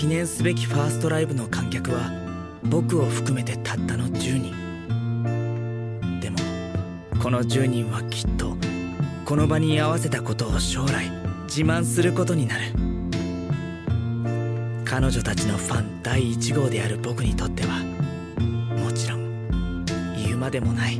記念すべきファーストライブの観客は僕を含めてたったの10人。でもこの10人はきっとこの場に合わせたことを将来自慢することになる。彼女たちのファン第1号である僕にとってはもちろん言うまでもない。